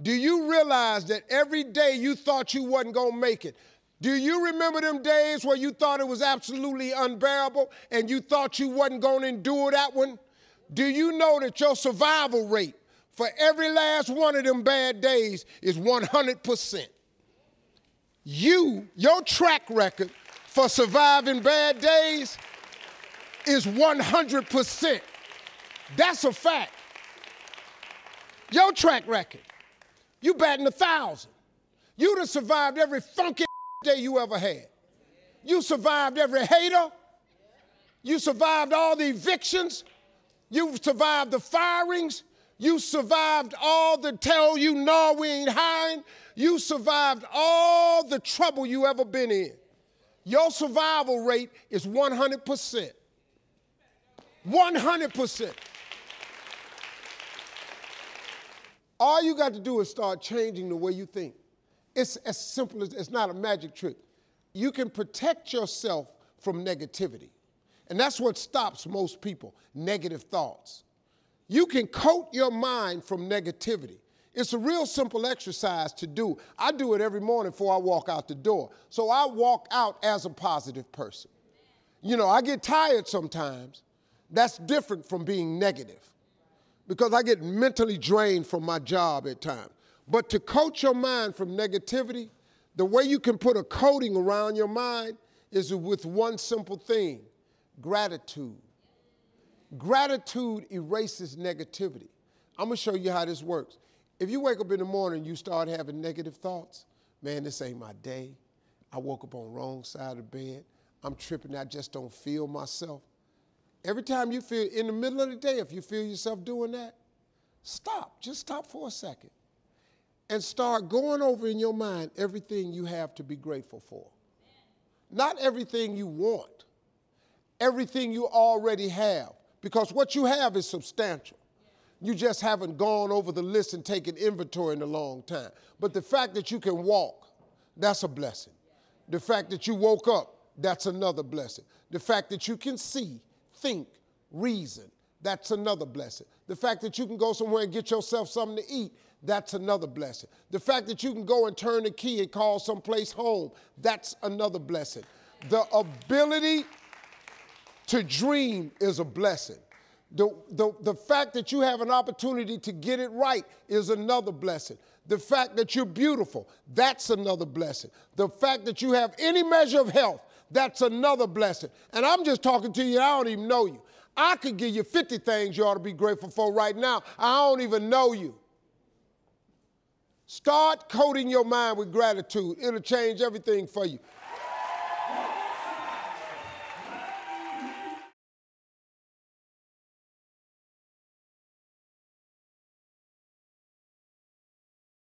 Do you realize that every day you thought you wasn't going to make it? Do you remember them days where you thought it was absolutely unbearable and you thought you wasn't going to endure that one? Do you know that your survival rate for every last one of them bad days is 100%? You, your track record for surviving bad days is 100%. That's a fact. Your track record. You batting a thousand. You'd have survived every funky day you ever had. You survived every hater. You survived all the evictions. You survived the firings. You survived all the tell you no, we ain't hiring. You survived all the trouble you ever been in. Your survival rate is 100%. 100%. All you got to do is start changing the way you think. It's as simple as it's not a magic trick. You can protect yourself from negativity. And that's what stops most people negative thoughts. You can coat your mind from negativity. It's a real simple exercise to do. I do it every morning before I walk out the door. So I walk out as a positive person. You know, I get tired sometimes. That's different from being negative because I get mentally drained from my job at times. But to coach your mind from negativity, the way you can put a coating around your mind is with one simple thing gratitude. Gratitude erases negativity. I'm gonna show you how this works. If you wake up in the morning you start having negative thoughts, man, this ain't my day. I woke up on wrong side of bed. I'm tripping. I just don't feel myself. Every time you feel in the middle of the day, if you feel yourself doing that, stop. Just stop for a second and start going over in your mind everything you have to be grateful for. Not everything you want, everything you already have, because what you have is substantial. You just haven't gone over the list and taken inventory in a long time. But the fact that you can walk, that's a blessing. The fact that you woke up, that's another blessing. The fact that you can see, think, reason. That's another blessing. The fact that you can go somewhere and get yourself something to eat, that's another blessing. The fact that you can go and turn the key and call someplace home, that's another blessing. The ability to dream is a blessing. The, the, the fact that you have an opportunity to get it right is another blessing. The fact that you're beautiful, that's another blessing. The fact that you have any measure of health, that's another blessing. And I'm just talking to you, I don't even know you. I could give you 50 things you ought to be grateful for right now. I don't even know you. Start coating your mind with gratitude. It'll change everything for you.